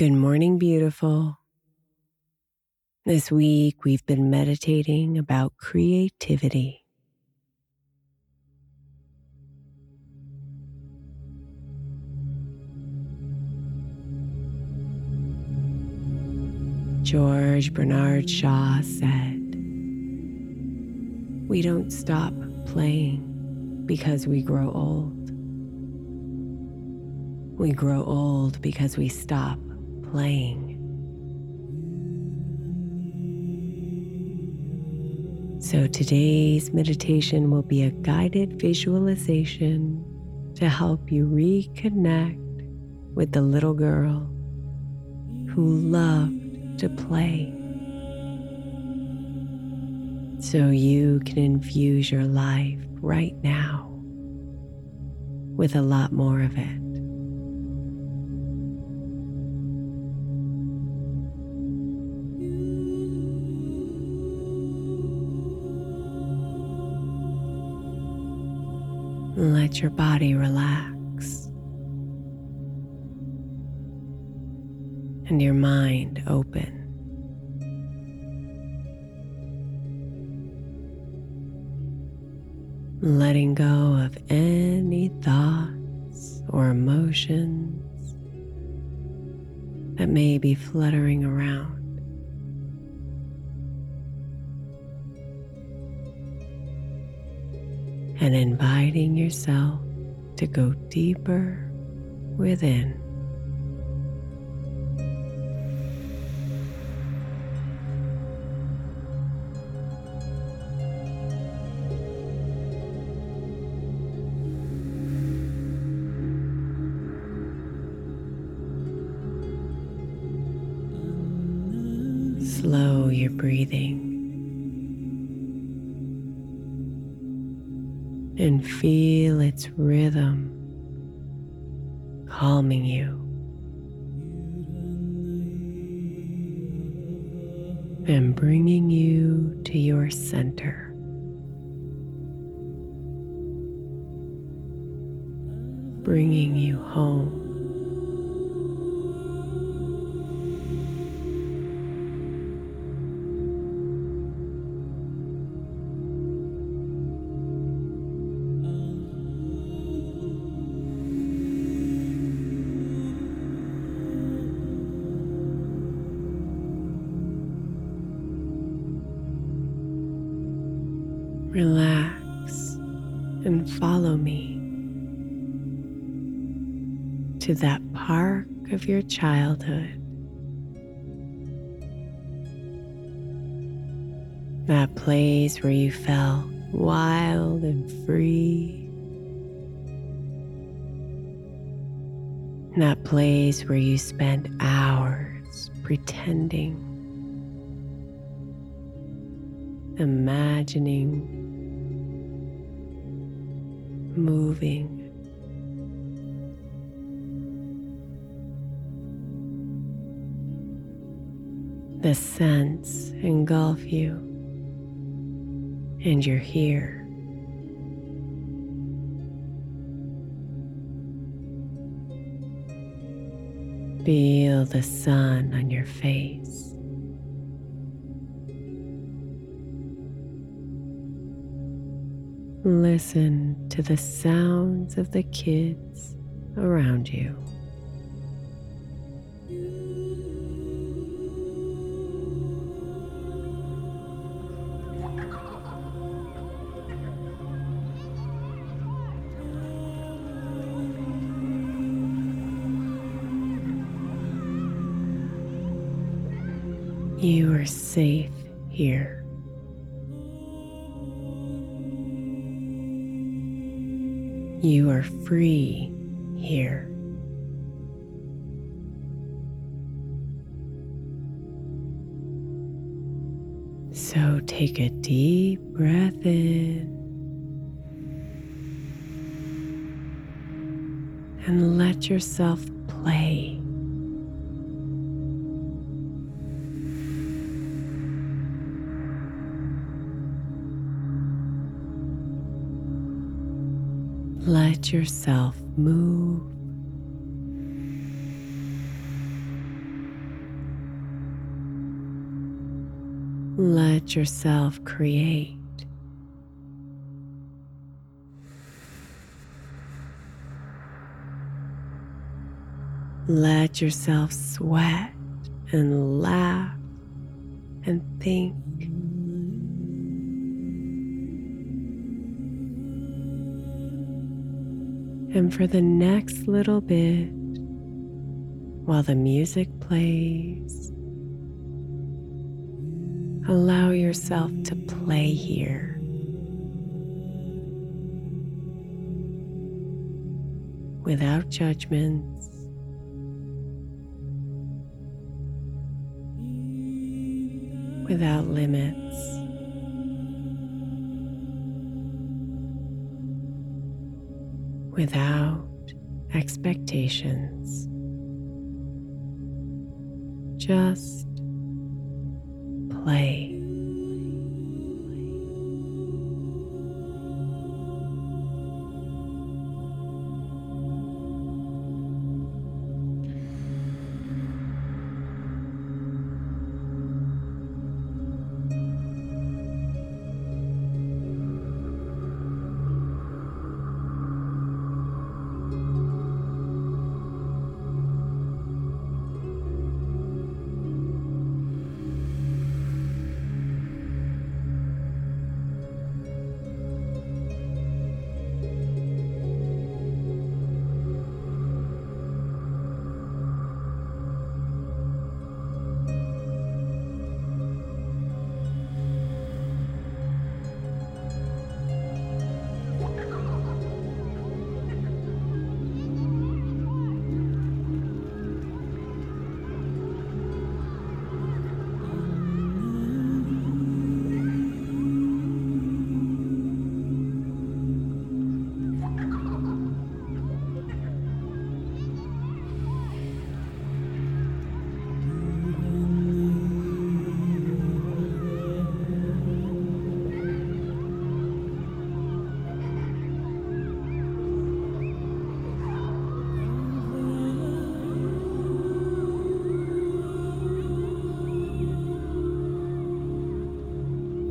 Good morning, beautiful. This week we've been meditating about creativity. George Bernard Shaw said, We don't stop playing because we grow old. We grow old because we stop playing. So today's meditation will be a guided visualization to help you reconnect with the little girl who loved to play. So you can infuse your life right now with a lot more of it. Let your body relax and your mind open. Letting go of any thoughts or emotions that may be fluttering around. And inviting yourself to go deeper within. Slow your breathing. And feel its rhythm calming you. And bringing you to your center. Bringing you home. Relax and follow me to that park of your childhood. That place where you felt wild and free. That place where you spent hours pretending, imagining moving. The scents engulf you, and you're here. Feel the sun on your face. Listen to the sounds of the kids around you. You are safe here. You are free here. So take a deep breath in and let yourself play. Let yourself move. Let yourself create. Let yourself sweat and laugh and think. And for the next little bit, while the music plays, allow yourself to play here. Without judgments, without limits. Without expectations. Just play.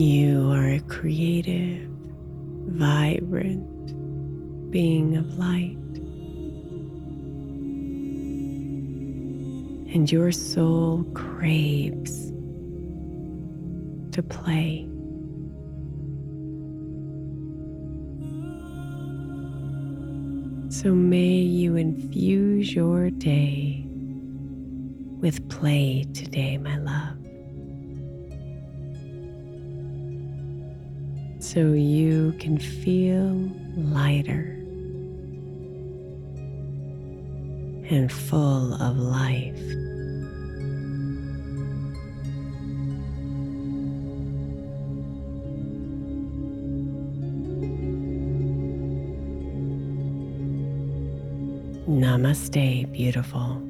You are a creative, vibrant being of light. And your soul craves to play. So may you infuse your day with play today, my love. So you can feel lighter and full of life. Namaste, beautiful.